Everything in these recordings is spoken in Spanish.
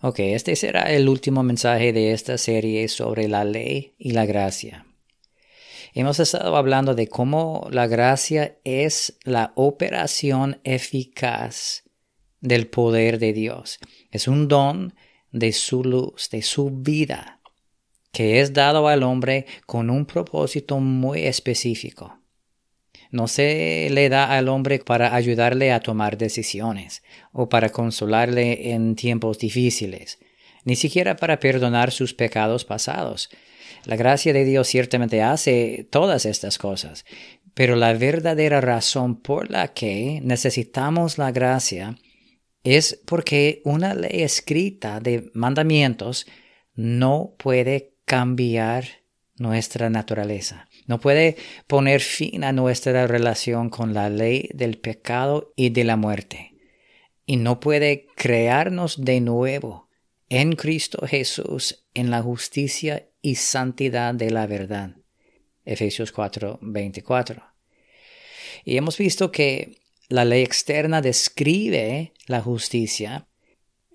Ok, este será el último mensaje de esta serie sobre la ley y la gracia. Hemos estado hablando de cómo la gracia es la operación eficaz del poder de Dios. Es un don de su luz, de su vida, que es dado al hombre con un propósito muy específico no se le da al hombre para ayudarle a tomar decisiones o para consolarle en tiempos difíciles, ni siquiera para perdonar sus pecados pasados. La gracia de Dios ciertamente hace todas estas cosas, pero la verdadera razón por la que necesitamos la gracia es porque una ley escrita de mandamientos no puede cambiar nuestra naturaleza. No puede poner fin a nuestra relación con la ley del pecado y de la muerte. Y no puede crearnos de nuevo en Cristo Jesús en la justicia y santidad de la verdad. Efesios 4, 24. Y hemos visto que la ley externa describe la justicia,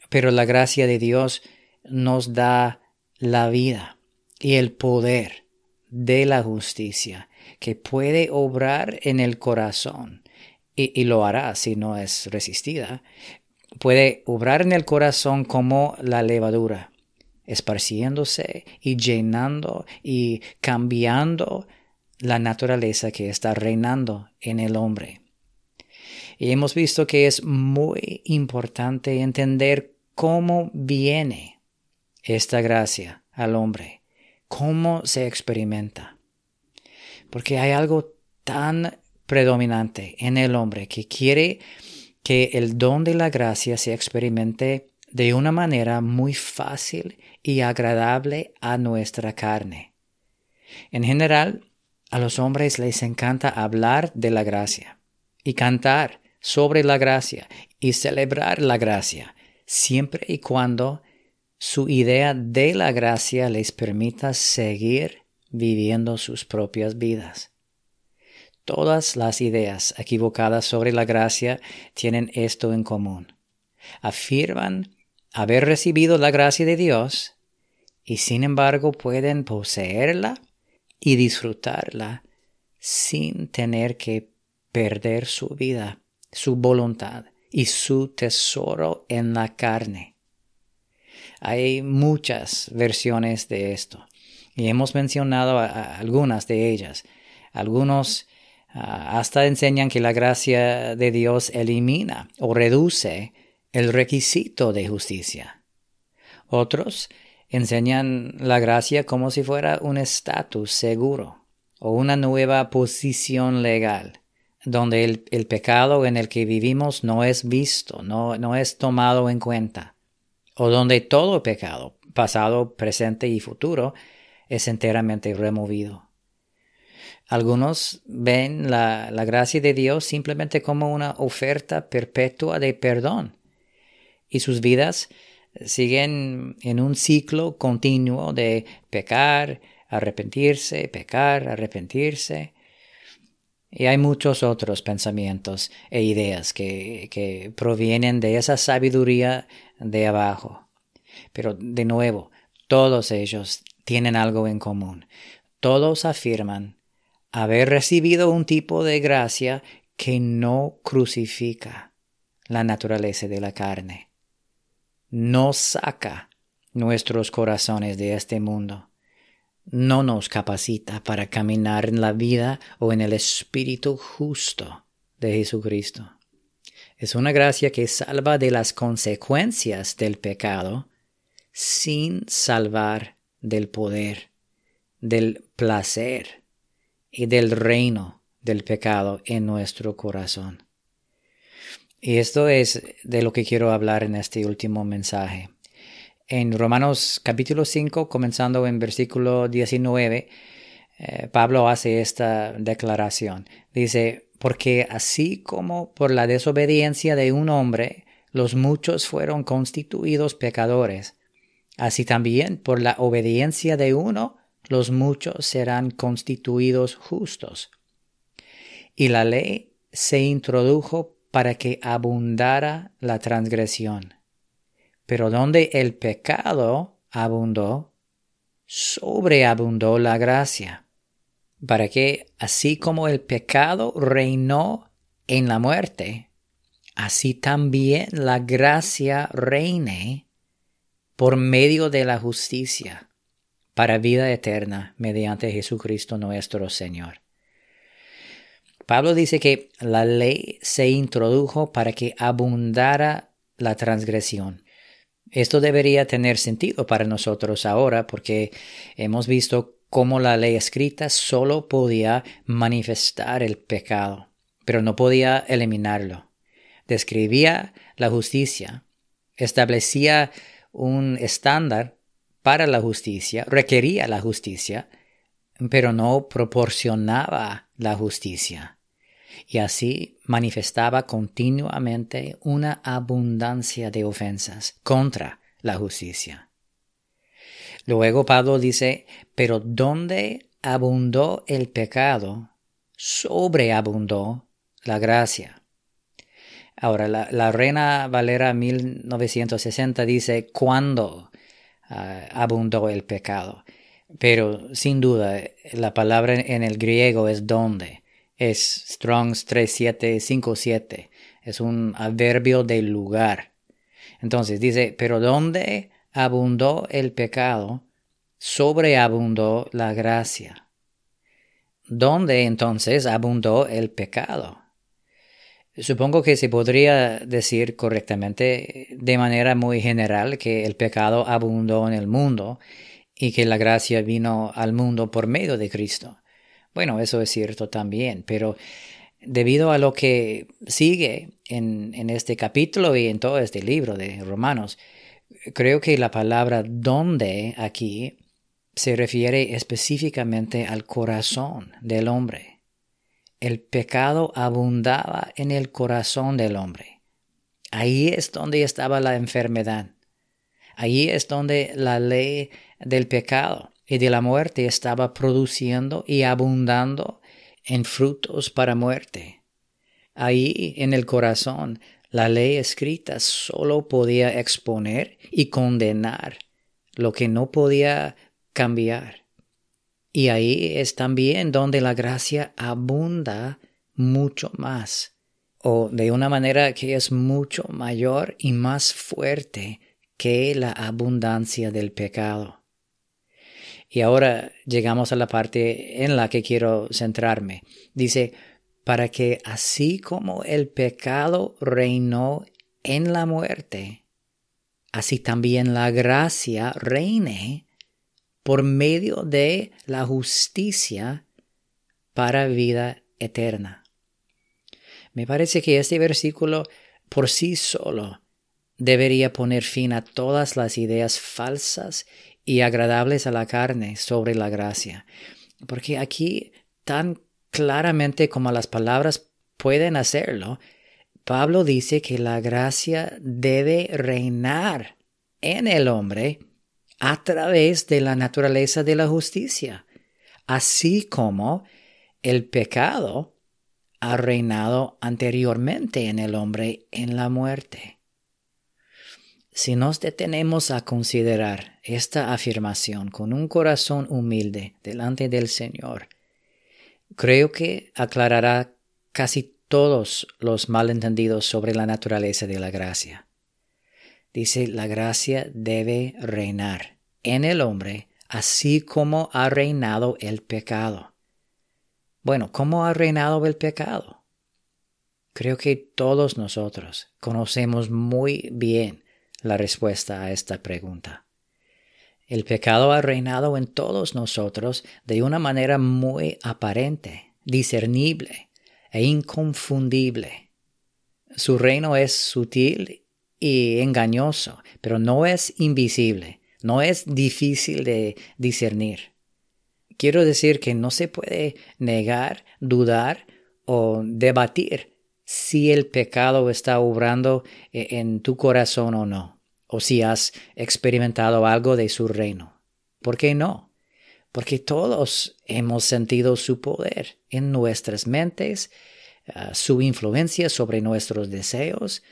pero la gracia de Dios nos da la vida y el poder de la justicia que puede obrar en el corazón y, lo hará si no es resistida, puede obrar en el corazón como la levadura, esparciéndose y llenando y cambiando la naturaleza que está reinando en el hombre. Y hemos visto que es muy importante entender cómo viene esta gracia al hombre cómo se experimenta. Porque hay algo tan predominante en el hombre que quiere que el don de la gracia se experimente de una manera muy fácil y agradable a nuestra carne. En general, a los hombres les encanta hablar de la gracia y cantar sobre la gracia y celebrar la gracia, siempre y cuando su idea de la gracia les permita seguir viviendo sus propias vidas. Todas las ideas equivocadas sobre la gracia tienen esto en común. Afirman haber recibido la gracia de Dios y sin embargo pueden poseerla y disfrutarla sin tener que perder su vida, su voluntad y su tesoro en la carne. Hay muchas versiones de esto y hemos mencionado algunas de ellas. Algunos ah, hasta enseñan que la gracia de Dios elimina o reduce el requisito de justicia. Otros enseñan la gracia como si fuera un estatus seguro o una nueva posición legal, donde el, pecado en el que vivimos no es visto, no, no es tomado en cuenta o donde todo pecado, pasado, presente y futuro, es enteramente removido. Algunos ven la, gracia de Dios simplemente como una oferta perpetua de perdón y sus vidas siguen en un ciclo continuo de pecar, arrepentirse, pecar, arrepentirse. Y hay muchos otros pensamientos e ideas que, que provienen de esa sabiduría de abajo. Pero de nuevo, todos ellos tienen algo en común. Todos afirman haber recibido un tipo de gracia que no crucifica la naturaleza de la carne. No saca nuestros corazones de este mundo. No nos capacita para caminar en la vida o en el espíritu justo de Jesucristo. Es una gracia que salva de las consecuencias del pecado sin salvar del poder, del placer y del reino del pecado en nuestro corazón. Y esto es de lo que quiero hablar en este último mensaje. En Romanos capítulo 5, comenzando en versículo 19, eh, Pablo hace esta declaración. Dice, porque así como por la desobediencia de un hombre los muchos fueron constituidos pecadores, así también por la obediencia de uno los muchos serán constituidos justos. Y la ley se introdujo para que abundara la transgresión. pero donde el pecado abundó, sobreabundó la gracia, para que así como el pecado reinó en la muerte, así también la gracia reine por medio de la justicia para vida eterna mediante Jesucristo nuestro Señor. Pablo dice que la ley se introdujo para que abundara la transgresión. Esto debería tener sentido para nosotros ahora porque hemos visto cómo la ley escrita solo podía manifestar el pecado, pero no podía eliminarlo. Describía la justicia, establecía un estándar para la justicia, requería la justicia, pero no proporcionaba la justicia. Y así manifestaba continuamente una abundancia de ofensas contra la justicia. Luego Pablo dice, pero donde abundó el pecado, sobreabundó la gracia. Ahora, la, Reina Valera 1960 dice, ¿cuándo ah, abundó el pecado? Pero sin duda, la palabra en el griego es donde. Es Strong's 3757. Es un adverbio de lugar. Entonces dice, pero donde abundó el pecado, sobreabundó la gracia. ¿Dónde entonces abundó el pecado? Supongo que se podría decir correctamente de manera muy general que el pecado abundó en el mundo y que la gracia vino al mundo por medio de Cristo. Bueno, eso es cierto también, pero debido a lo que sigue en, en este capítulo y en todo este libro de Romanos, creo que la palabra donde aquí se refiere específicamente al corazón del hombre. El pecado abundaba en el corazón del hombre. Ahí es donde estaba la enfermedad. Ahí es donde la ley del pecado y de la muerte estaba produciendo y abundando en frutos para muerte. Ahí en el corazón la ley escrita solo podía exponer y condenar lo que no podía cambiar. Y ahí es también donde la gracia abunda mucho más, o de una manera que es mucho mayor y más fuerte que la abundancia del pecado. Y ahora llegamos a la parte en la que quiero centrarme. Dice, para que así como el pecado reinó en la muerte, así también la gracia reine por medio de la justicia para vida eterna. Me parece que este versículo por sí solo debería poner fin a todas las ideas falsas y agradables a la carne sobre la gracia. Porque aquí, tan claramente como las palabras pueden hacerlo, Pablo dice que la gracia debe reinar en el hombre a través de la naturaleza de la justicia, así como el pecado ha reinado anteriormente en el hombre en la muerte. Si nos detenemos a considerar esta afirmación con un corazón humilde delante del Señor, creo que aclarará casi todos los malentendidos sobre la naturaleza de la gracia. Dice, la gracia debe reinar en el hombre así como ha reinado el pecado. Bueno, ¿cómo ha reinado el pecado? Creo que todos nosotros conocemos muy bien la respuesta a esta pregunta. El pecado ha reinado en todos nosotros de una manera muy aparente, discernible e inconfundible. Su reino es sutil y engañoso, pero no es invisible, no es difícil de discernir. Quiero decir que no se puede negar, dudar o debatir si el pecado está obrando eh, en tu corazón o no, o si has experimentado algo de su reino. ¿Por qué no? Porque todos hemos sentido su poder en nuestras mentes, ah, su influencia sobre nuestros deseos,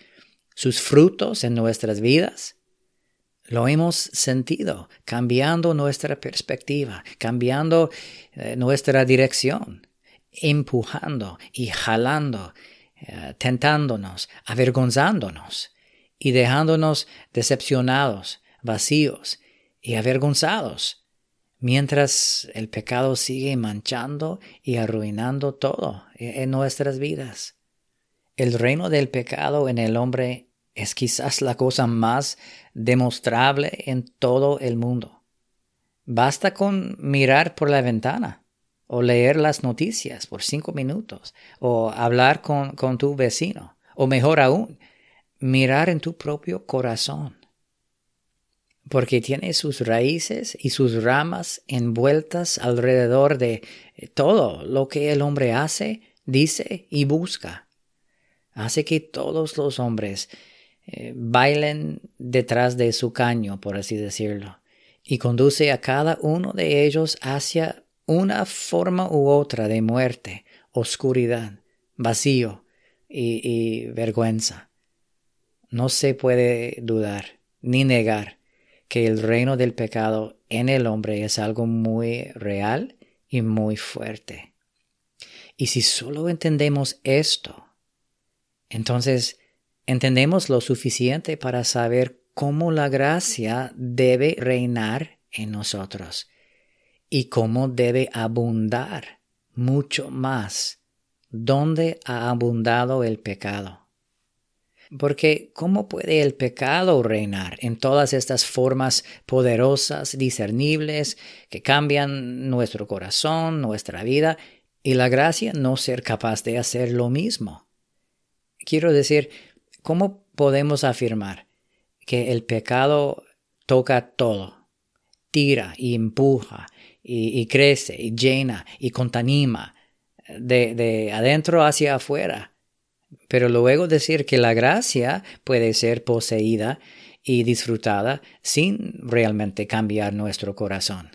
sus frutos en nuestras vidas. Lo hemos sentido, cambiando nuestra perspectiva, cambiando eh, nuestra dirección, empujando y jalando, eh, tentándonos, avergonzándonos y dejándonos decepcionados, vacíos y avergonzados, mientras el pecado sigue manchando y arruinando todo en nuestras vidas. El reino del pecado en el hombre es quizás la cosa más demostrable en todo el mundo. Basta con mirar por la ventana o leer las noticias por cinco minutos o hablar con, con tu vecino o mejor aún, mirar en tu propio corazón porque tiene sus raíces y sus ramas envueltas alrededor de todo lo que el hombre hace, dice y busca. Hace que todos los hombres eh, bailen detrás de su caño, por así decirlo, y conduce a cada uno de ellos hacia una forma u otra de muerte, oscuridad, vacío y vergüenza. No se puede dudar ni negar que el reino del pecado en el hombre es algo muy real y muy fuerte. Y si solo entendemos esto, entonces entendemos lo suficiente para saber cómo la gracia debe reinar en nosotros y cómo debe abundar mucho más donde ha abundado el pecado. Porque ¿cómo puede el pecado reinar en todas estas formas poderosas, discernibles, que cambian nuestro corazón, nuestra vida, y la gracia no ser capaz de hacer lo mismo? Quiero decir, ¿cómo podemos afirmar que el pecado toca todo, tira y empuja, y, crece, y llena, y contamina, de, de adentro hacia afuera? Pero luego decir que la gracia puede ser poseída y disfrutada sin realmente cambiar nuestro corazón.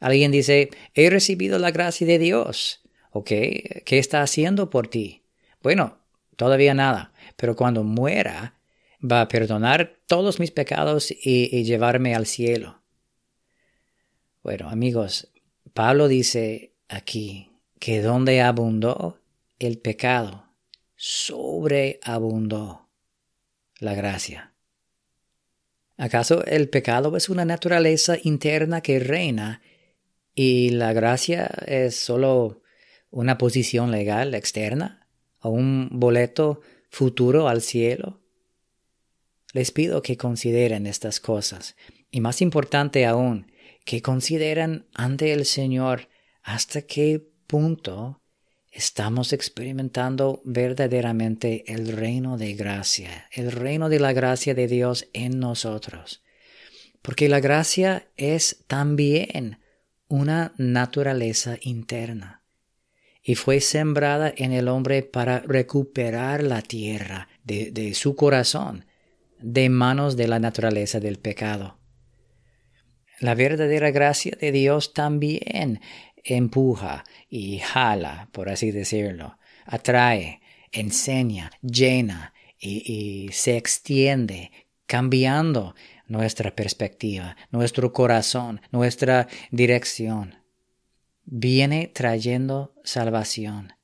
Alguien dice, he recibido la gracia de Dios. ¿Ok? ¿Qué está haciendo por ti? Bueno, todavía nada, pero cuando muera va a perdonar todos mis pecados y, y llevarme al cielo. Bueno, amigos, Pablo dice aquí que donde abundó el pecado, sobreabundó la gracia. ¿Acaso el pecado es una naturaleza interna que reina y la gracia es solo una posición legal externa o un boleto futuro al cielo? Les pido que consideren estas cosas y más importante aún, que consideren ante el Señor hasta qué punto estamos experimentando verdaderamente el reino de gracia, el reino de la gracia de Dios en nosotros. Porque la gracia es también una naturaleza interna y fue sembrada en el hombre para recuperar la tierra de, su corazón de manos de la naturaleza del pecado. La verdadera gracia de Dios también empuja y jala, por así decirlo, atrae, enseña, llena y, se extiende, cambiando nuestra perspectiva, nuestro corazón, nuestra dirección. Viene trayendo salvación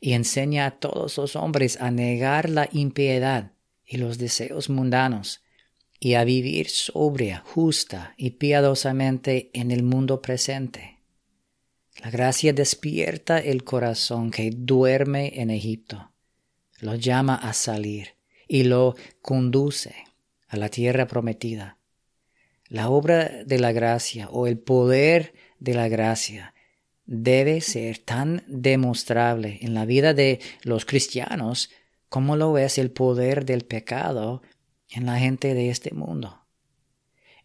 y enseña a todos los hombres a negar la impiedad y los deseos mundanos y a vivir sobria, justa y piadosamente en el mundo presente. La gracia despierta el corazón que duerme en Egipto, lo llama a salir y lo conduce a la tierra prometida. La obra de la gracia o el poder de la gracia debe ser tan demostrable en la vida de los cristianos como lo es el poder del pecado en la gente de este mundo.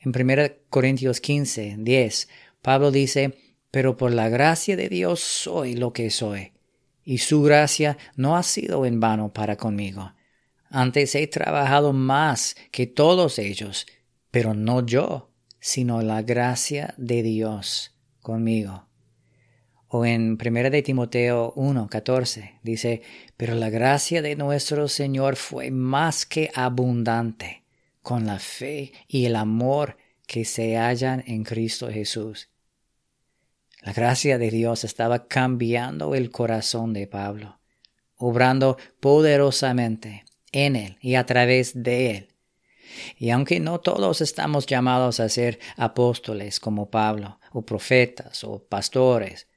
En 1 Corintios 15, 10, Pablo dice, pero por la gracia de Dios soy lo que soy, y su gracia no ha sido en vano para conmigo. Antes he trabajado más que todos ellos, pero no yo, sino la gracia de Dios conmigo. O en 1 de Timoteo 1:14 dice, pero la gracia de nuestro Señor fue más que abundante con la fe y el amor que se hallan en Cristo Jesús. La gracia de Dios estaba cambiando el corazón de Pablo, obrando poderosamente en él y a través de él. Y aunque no todos estamos llamados a ser apóstoles como Pablo, o profetas, o pastores,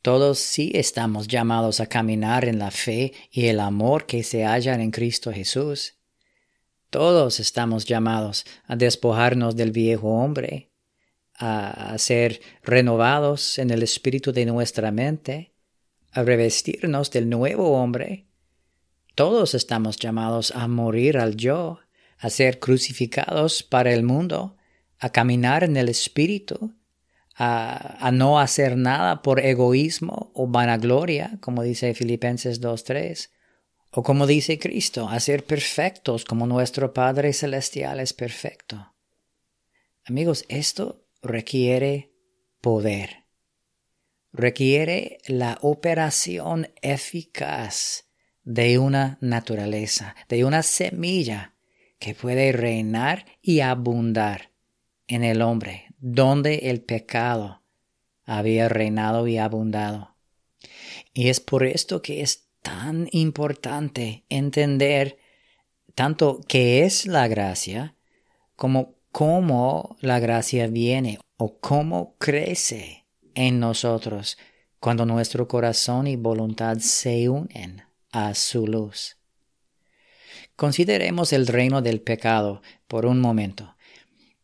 todos sí estamos llamados a caminar en la fe y el amor que se hallan en Cristo Jesús. Todos estamos llamados a despojarnos del viejo hombre, a, ser renovados en el espíritu de nuestra mente, a revestirnos del nuevo hombre. Todos estamos llamados a morir al yo, a ser crucificados para el mundo, a caminar en el espíritu, a, no hacer nada por egoísmo o vanagloria, como dice Filipenses 2.3, o como dice Cristo, a ser perfectos como nuestro Padre Celestial es perfecto. Amigos, esto requiere poder, requiere la operación eficaz de una naturaleza, de una semilla que puede reinar y abundar en el hombre, donde el pecado había reinado y abundado. Y es por esto que es tan importante entender tanto qué es la gracia como cómo la gracia viene o cómo crece en nosotros cuando nuestro corazón y voluntad se unen a su luz. Consideremos el reino del pecado por un momento.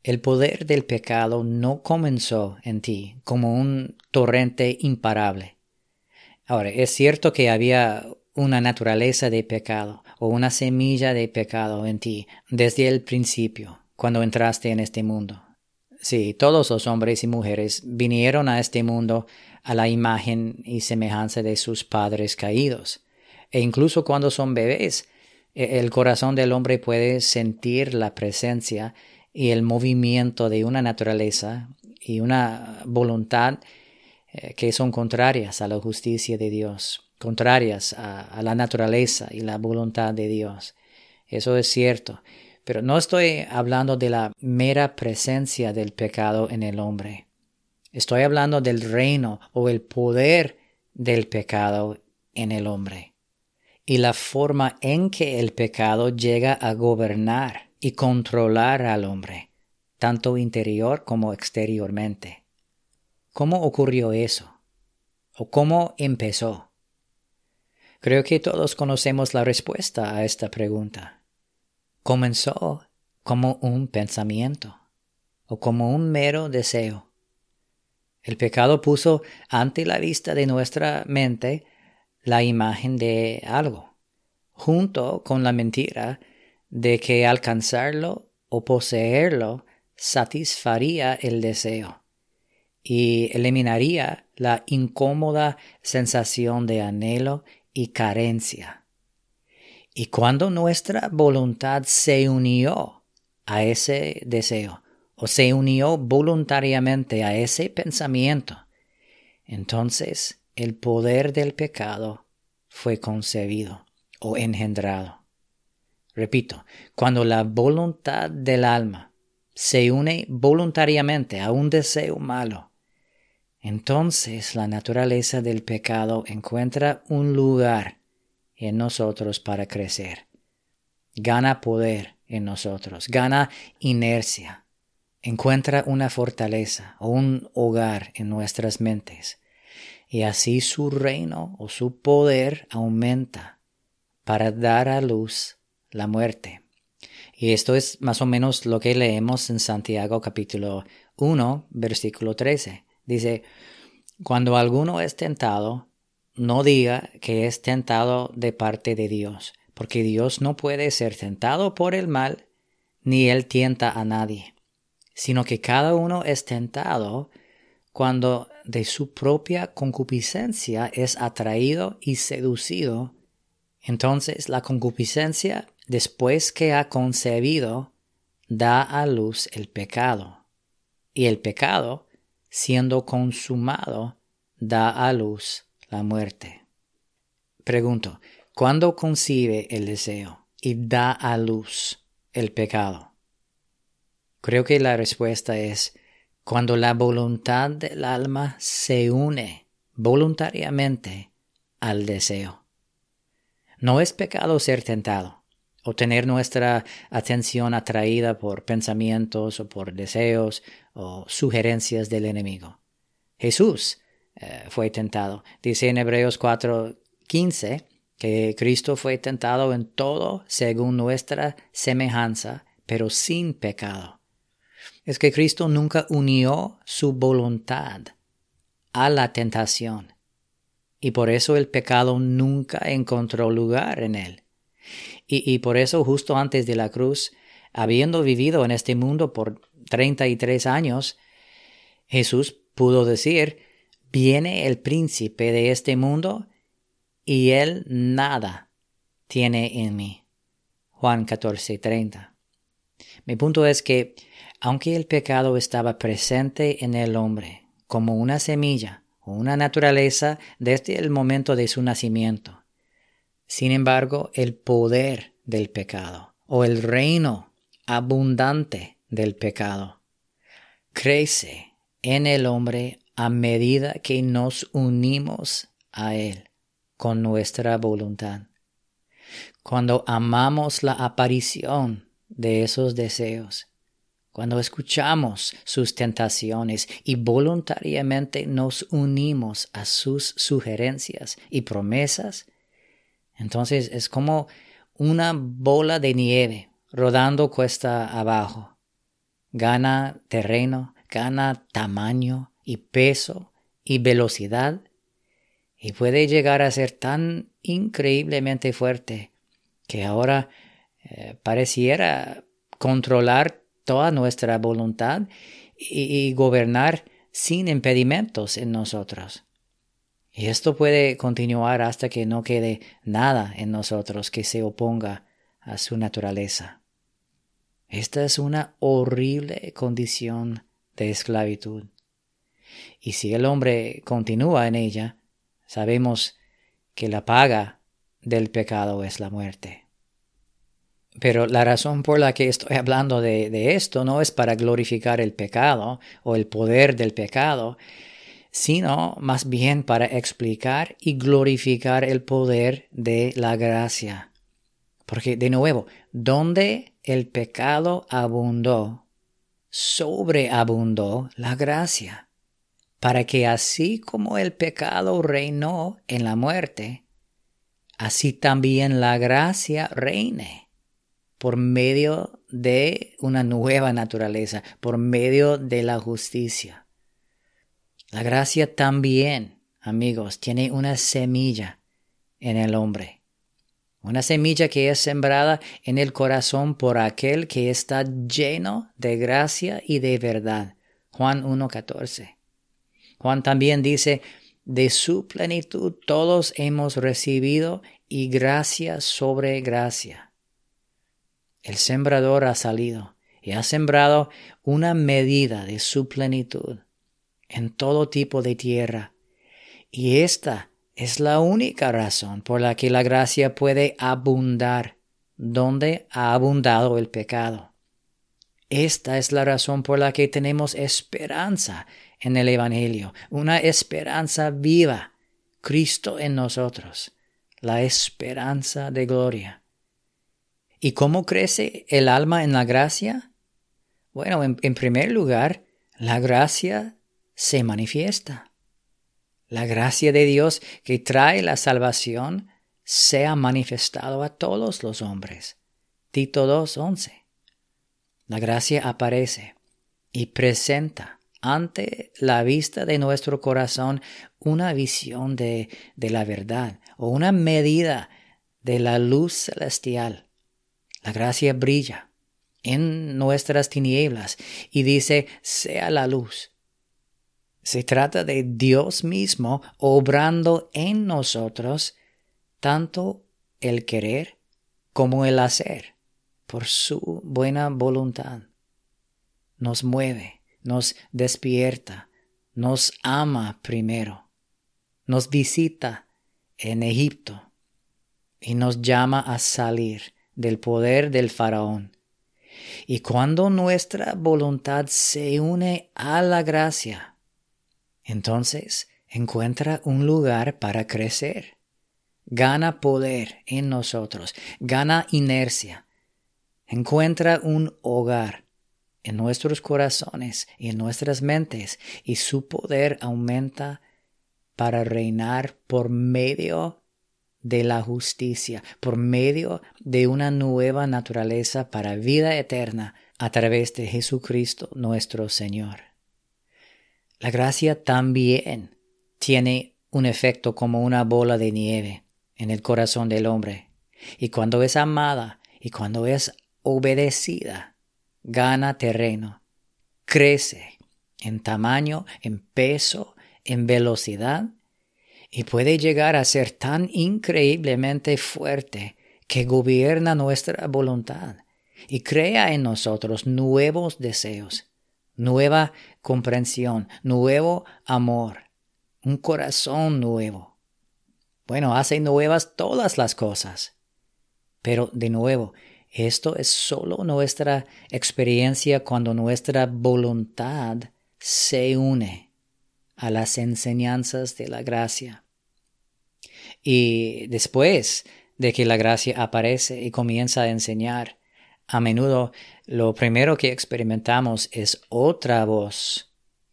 El poder del pecado no comenzó en ti como un torrente imparable. Ahora, es cierto que había una naturaleza de pecado o una semilla de pecado en ti desde el principio, cuando entraste en este mundo. Sí, todos los hombres y mujeres vinieron a este mundo a la imagen y semejanza de sus padres caídos. E incluso cuando son bebés, e, el corazón del hombre puede sentir la presencia y el movimiento de una naturaleza y una voluntad eh, que son contrarias a la justicia de Dios, contrarias a, la naturaleza y la voluntad de Dios. Eso es cierto, pero no estoy hablando de la mera presencia del pecado en el hombre. Estoy hablando del reino o el poder del pecado en el hombre y la forma en que el pecado llega a gobernar y controlar al hombre, tanto interior como exteriormente. ¿Cómo ocurrió eso? ¿O cómo empezó? Creo que todos conocemos la respuesta a esta pregunta. Comenzó como un pensamiento o como un mero deseo. El pecado puso ante la vista de nuestra mente la imagen de algo, junto con la mentira de que alcanzarlo o poseerlo satisfaría el deseo y eliminaría la incómoda sensación de anhelo y carencia. Y cuando nuestra voluntad se unió a ese deseo o se unió voluntariamente a ese pensamiento, entonces el poder del pecado fue concebido o engendrado. Repito, cuando la voluntad del alma se une voluntariamente a un deseo malo, entonces la naturaleza del pecado encuentra un lugar en nosotros para crecer. Gana poder en nosotros, gana inercia, encuentra una fortaleza o un hogar en nuestras mentes, y así su reino o su poder aumenta para dar a luz la muerte. Y esto es más o menos lo que leemos en Santiago capítulo 1, versículo 13. Dice, cuando alguno es tentado, no diga que es tentado de parte de Dios, porque Dios no puede ser tentado por el mal, ni él tienta a nadie, sino que cada uno es tentado cuando de su propia concupiscencia es atraído y seducido. Entonces la concupiscencia después que ha concebido, da a luz el pecado. Y el pecado, siendo consumado, da a luz la muerte. Pregunto, ¿cuándo concibe el deseo y da a luz el pecado? Creo que la respuesta es cuando la voluntad del alma se une voluntariamente al deseo. No es pecado ser tentado o tener nuestra atención atraída por pensamientos o por deseos o sugerencias del enemigo. Jesús eh, fue tentado. Dice en Hebreos 4:15 que Cristo fue tentado en todo según nuestra semejanza, pero sin pecado. Es que Cristo nunca unió su voluntad a la tentación, y por eso el pecado nunca encontró lugar en él. Y, y por eso justo antes de la cruz, habiendo vivido en este mundo por 33 años, Jesús pudo decir, viene el príncipe de este mundo y él nada tiene en mí. Juan 14:30. Mi punto es que, aunque el pecado estaba presente en el hombre como una semilla o una naturaleza desde el momento de su nacimiento, sin embargo, el poder del pecado o el reino abundante del pecado crece en el hombre a medida que nos unimos a Él con nuestra voluntad. Cuando amamos la aparición de esos deseos, cuando escuchamos sus tentaciones y voluntariamente nos unimos a sus sugerencias y promesas, entonces es como una bola de nieve rodando cuesta abajo. Gana terreno, gana tamaño, y peso y velocidad y puede llegar a ser tan increíblemente fuerte que ahora eh, pareciera controlar toda nuestra voluntad y, y gobernar sin impedimentos en nosotros. Y esto puede continuar hasta que no quede nada en nosotros que se oponga a su naturaleza. Esta es una horrible condición de esclavitud. Y si el hombre continúa en ella, sabemos que la paga del pecado es la muerte. Pero la razón por la que estoy hablando de, esto no es para glorificar el pecado o el poder del pecado, sino más bien para explicar y glorificar el poder de la gracia. Porque, de nuevo, donde el pecado abundó, sobreabundó la gracia para que así como el pecado reinó en la muerte, así también la gracia reine por medio de una nueva naturaleza, por medio de la justicia. La gracia también, amigos, tiene una semilla en el hombre, una semilla que es sembrada en el corazón por aquel que está lleno de gracia y de verdad. Juan 1.14. Juan también dice, de su plenitud todos hemos recibido y gracia sobre gracia. El sembrador ha salido y ha sembrado una medida de su plenitud en todo tipo de tierra. Y esta es la única razón por la que la gracia puede abundar donde ha abundado el pecado. Esta es la razón por la que tenemos esperanza en el Evangelio, una esperanza viva, Cristo en nosotros, la esperanza de gloria. ¿Y cómo crece el alma en la gracia? Bueno, en, primer lugar, la gracia se manifiesta. La gracia de Dios que trae la salvación se ha manifestado a todos los hombres. Tito 2.11. La gracia aparece y presenta ante la vista de nuestro corazón una visión de, de la verdad o una medida de la luz celestial. La gracia brilla en nuestras tinieblas y dice, sea la luz. Se trata de Dios mismo obrando en nosotros tanto el querer como el hacer por su buena voluntad. Nos mueve nos despierta, nos ama primero, nos visita en Egipto y nos llama a salir del poder del faraón Y cuando nuestra voluntad se une a la gracia, entonces encuentra un lugar para crecer. Gana poder en nosotros, gana inercia, encuentra un hogar en nuestros corazones y en nuestras mentes y su poder aumenta para reinar por medio de la justicia, por medio de una nueva naturaleza para vida eterna a través de Jesucristo nuestro Señor. La gracia también tiene un efecto como una bola de nieve en el corazón del hombre, y cuando es amada y cuando es obedecida, gana terreno, crece en tamaño, en peso, en velocidad, y puede llegar a ser tan increíblemente fuerte que gobierna nuestra voluntad y crea en nosotros nuevos deseos, nueva comprensión, nuevo amor, un corazón nuevo. Bueno, hace nuevas todas las cosas. Pero de nuevo, esto es solo nuestra experiencia cuando nuestra voluntad se une a las enseñanzas de la gracia. Y después de que la gracia aparece y comienza a enseñar, a menudo lo primero que experimentamos es otra voz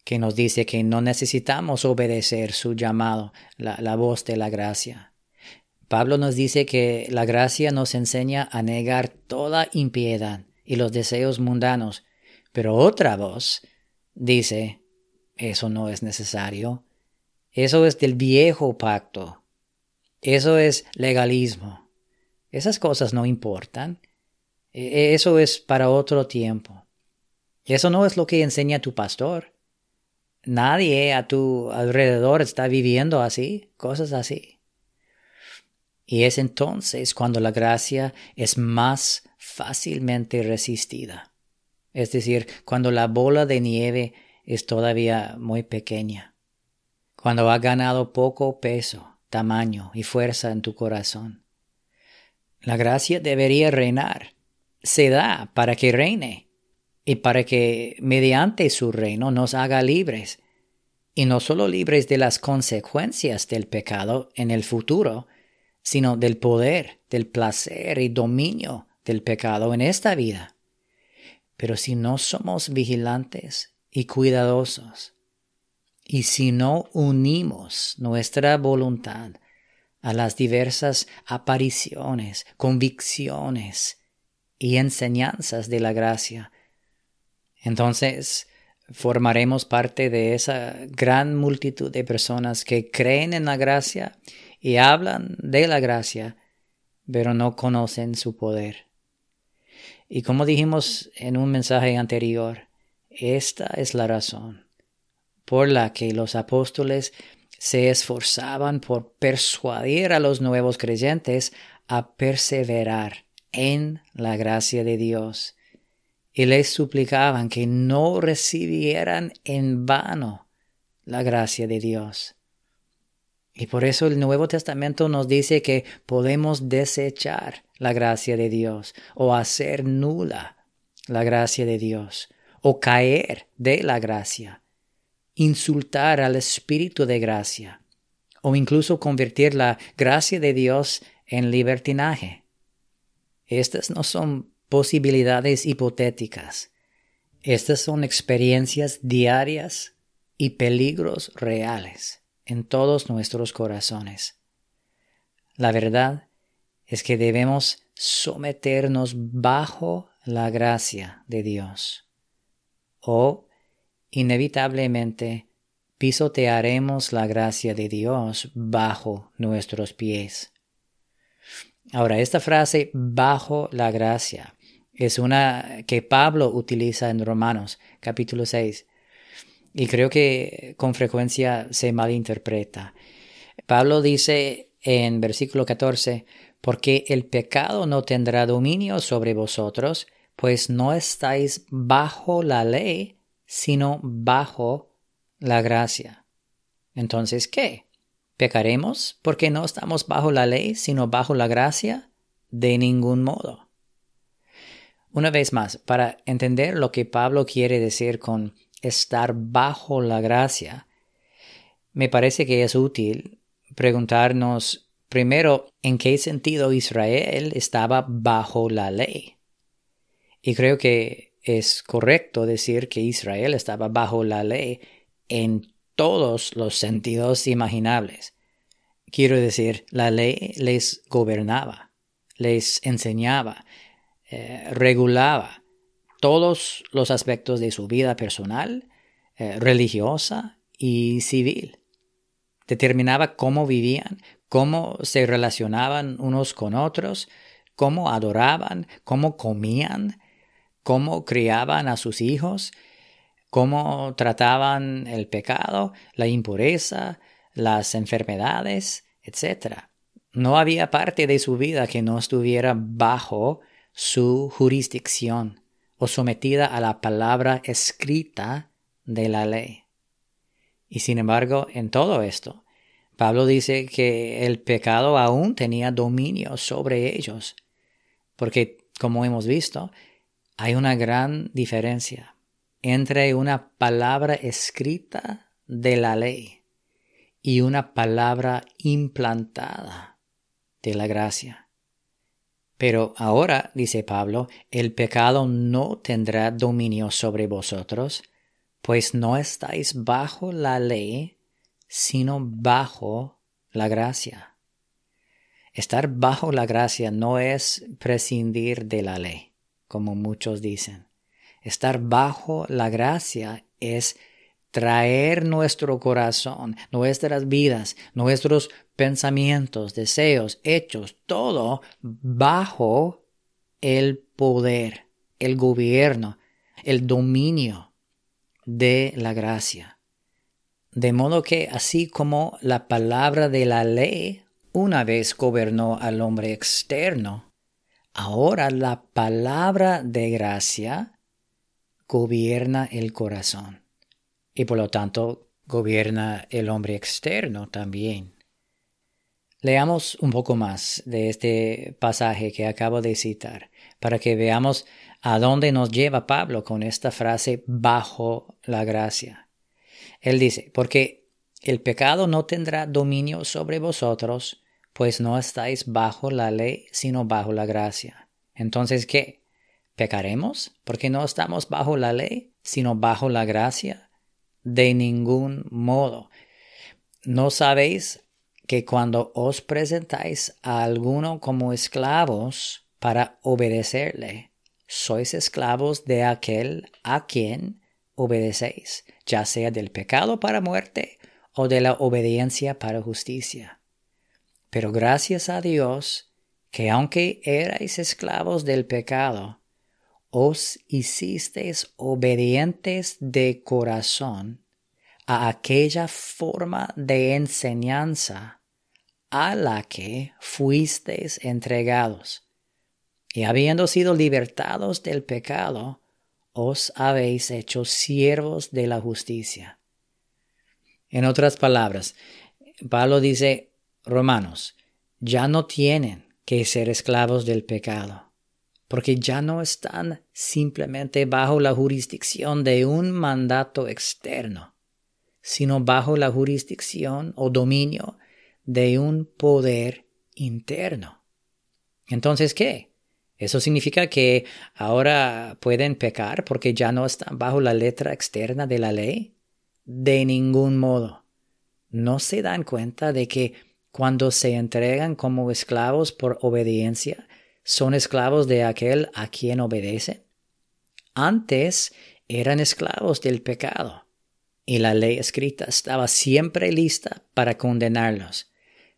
que nos dice que no necesitamos obedecer su llamado, la, voz de la gracia. Pablo nos dice que la gracia nos enseña a negar toda impiedad y los deseos mundanos, pero otra voz dice, eso no es necesario, eso es del viejo pacto, eso es legalismo, esas cosas no importan, e, eso es para otro tiempo. Eso no es lo que enseña tu pastor. Nadie a tu alrededor está viviendo así, cosas así. Y es entonces cuando la gracia es más fácilmente resistida. Es decir, cuando la bola de nieve es todavía muy pequeña. Cuando ha ganado poco peso, tamaño y fuerza en tu corazón. La gracia debería reinar se da para que reine y para que mediante su reino nos haga libres, y no solo libres de las consecuencias del pecado en el futuro, sino del poder, del placer y dominio del pecado en esta vida. Pero si no somos vigilantes y cuidadosos, y si no unimos nuestra voluntad a las diversas apariciones, convicciones, y enseñanzas de la gracia. Entonces, formaremos parte de esa gran multitud de personas que creen en la gracia y hablan de la gracia, pero no conocen su poder. Y como dijimos en un mensaje anterior, esta es la razón por la que los apóstoles se esforzaban por persuadir a los nuevos creyentes a perseverar en la gracia de Dios y les suplicaban que no recibieran en vano la gracia de Dios. Y por eso el Nuevo Testamento nos dice que podemos desechar la gracia de Dios o hacer nula la gracia de Dios o caer de la gracia, insultar al Espíritu de gracia o incluso convertir la gracia de Dios en libertinaje. Estas no son posibilidades hipotéticas. Estas son experiencias diarias y peligros reales en todos nuestros corazones. La verdad es que debemos someternos bajo la gracia de Dios o inevitablemente pisotearemos la gracia de Dios bajo nuestros pies. Ahora, esta frase bajo la gracia es una que Pablo utiliza en Romanos capítulo 6 y creo que con frecuencia se malinterpreta. Pablo dice en versículo 14, porque el pecado no tendrá dominio sobre vosotros, pues no estáis bajo la ley, sino bajo la gracia. Entonces, ¿qué? ¿Pecaremos porque no estamos bajo la ley, sino bajo la gracia? De ningún modo. Una vez más, para entender lo que Pablo quiere decir con estar bajo la gracia, me parece que es útil preguntarnos primero en qué sentido Israel estaba bajo la ley. Y creo que es correcto decir que Israel estaba bajo la ley en todos los sentidos imaginables. Quiero decir, la ley les gobernaba, les enseñaba, eh, regulaba todos los aspectos de su vida personal, eh, religiosa y civil. Determinaba cómo vivían, cómo se relacionaban unos con otros, cómo adoraban, cómo comían, cómo criaban a sus hijos, cómo trataban el pecado, la impureza, las enfermedades, etc. No había parte de su vida que no estuviera bajo su jurisdicción sometida a la palabra escrita de la ley. Y sin embargo, en todo esto, Pablo dice que el pecado aún tenía dominio sobre ellos, porque, como hemos visto, hay una gran diferencia entre una palabra escrita de la ley y una palabra implantada de la gracia. Pero ahora, dice Pablo, el pecado no tendrá dominio sobre vosotros, pues no estáis bajo la ley, sino bajo la gracia. Estar bajo la gracia no es prescindir de la ley como muchos dicen. Estar bajo la gracia es traer nuestro corazón, nuestras vidas, nuestros pensamientos, deseos, hechos, todo bajo el poder, el gobierno, el dominio de la gracia. De modo que así como la palabra de la ley una vez gobernó al hombre externo, Ahora la palabra de gracia gobierna el corazón y por lo tanto gobierna el hombre externo también. Leamos un poco más de este pasaje que acabo de citar para que veamos a dónde nos lleva Pablo con esta frase bajo la gracia. Él dice, porque el pecado no tendrá dominio sobre vosotros, pues no estáis bajo la ley, sino bajo la gracia. Entonces, ¿qué? ¿Pecaremos porque no estamos bajo la ley, sino bajo la gracia? De ningún modo. ¿No sabéis que cuando os presentáis a alguno como esclavos para obedecerle, sois esclavos de aquel a quien obedecéis, ya sea del pecado para muerte o de la obediencia para justicia? Pero gracias a Dios que aunque erais esclavos del pecado, os hicisteis obedientes de corazón a aquella forma de enseñanza a la que fuisteis entregados, y habiendo sido libertados del pecado, os habéis hecho siervos de la justicia. En otras palabras, Pablo dice, Romanos, ya no tienen que ser esclavos del pecado, porque ya no están simplemente bajo la jurisdicción de un mandato externo, sino bajo la jurisdicción o dominio de un poder interno. Entonces, ¿qué? ¿Eso significa que ahora pueden pecar porque ya no están bajo la letra externa de la ley? De ningún modo. ¿No se dan cuenta de que cuando se entregan como esclavos por obediencia, son esclavos de aquel a quien obedecen? Antes eran esclavos del pecado, y la ley escrita estaba siempre lista para condenarlos.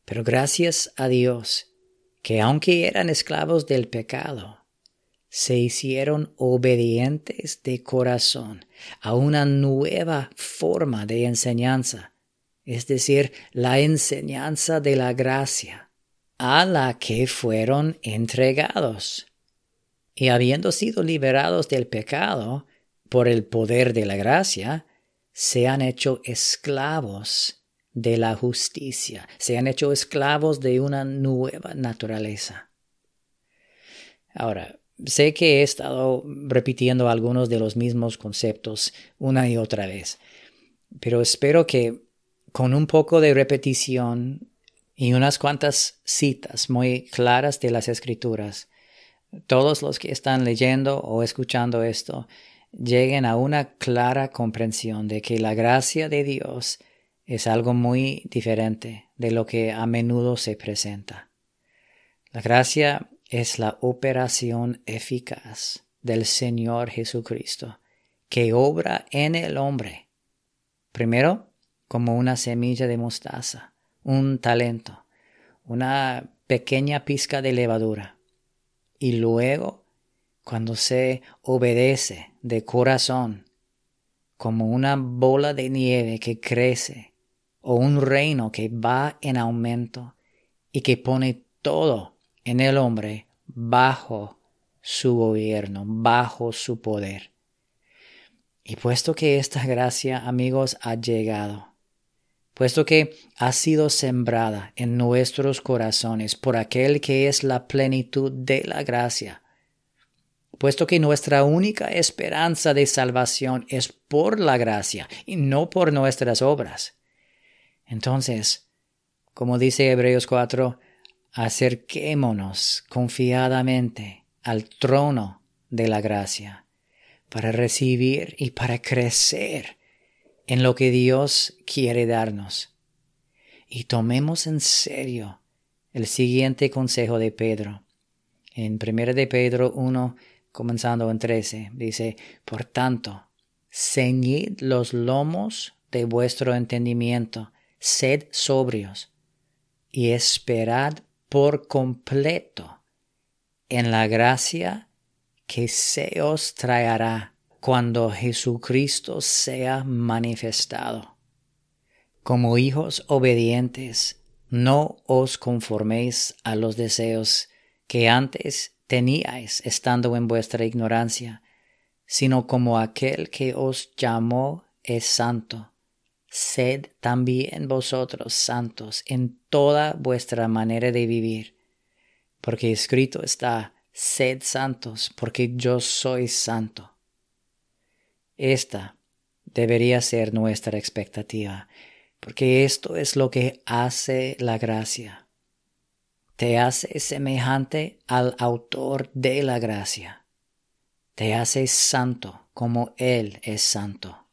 Pero gracias a Dios, que aunque eran esclavos del pecado, se hicieron obedientes de corazón a una nueva forma de enseñanza es decir, la enseñanza de la gracia, a la que fueron entregados. Y habiendo sido liberados del pecado por el poder de la gracia, se han hecho esclavos de la justicia, se han hecho esclavos de una nueva naturaleza. Ahora, sé que he estado repitiendo algunos de los mismos conceptos una y otra vez, pero espero que con un poco de repetición y unas cuantas citas muy claras de las escrituras, todos los que están leyendo o escuchando esto lleguen a una clara comprensión de que la gracia de Dios es algo muy diferente de lo que a menudo se presenta. La gracia es la operación eficaz del Señor Jesucristo que obra en el hombre. Primero, como una semilla de mostaza, un talento, una pequeña pizca de levadura. Y luego, cuando se obedece de corazón, como una bola de nieve que crece o un reino que va en aumento y que pone todo en el hombre bajo su gobierno, bajo su poder. Y puesto que esta gracia, amigos, ha llegado, puesto que ha sido sembrada en nuestros corazones por aquel que es la plenitud de la gracia, puesto que nuestra única esperanza de salvación es por la gracia y no por nuestras obras, entonces, como dice Hebreos 4, acerquémonos confiadamente al trono de la gracia para recibir y para crecer en lo que Dios quiere darnos. Y tomemos en serio el siguiente consejo de Pedro. En 1 de Pedro 1, comenzando en 13, dice, Por tanto, ceñid los lomos de vuestro entendimiento sed sobrios y esperad por completo en la gracia que se os traerá cuando Jesucristo sea manifestado. Como hijos obedientes, no os conforméis a los deseos que antes teníais estando en vuestra ignorancia, sino como aquel que os llamó es santo sed también vosotros santos en toda vuestra manera de vivir, porque escrito está, sed santos, porque yo soy santo. Esta debería ser nuestra expectativa, porque esto es lo que hace la gracia. Te hace semejante al autor de la gracia. Te hace santo como Él es santo.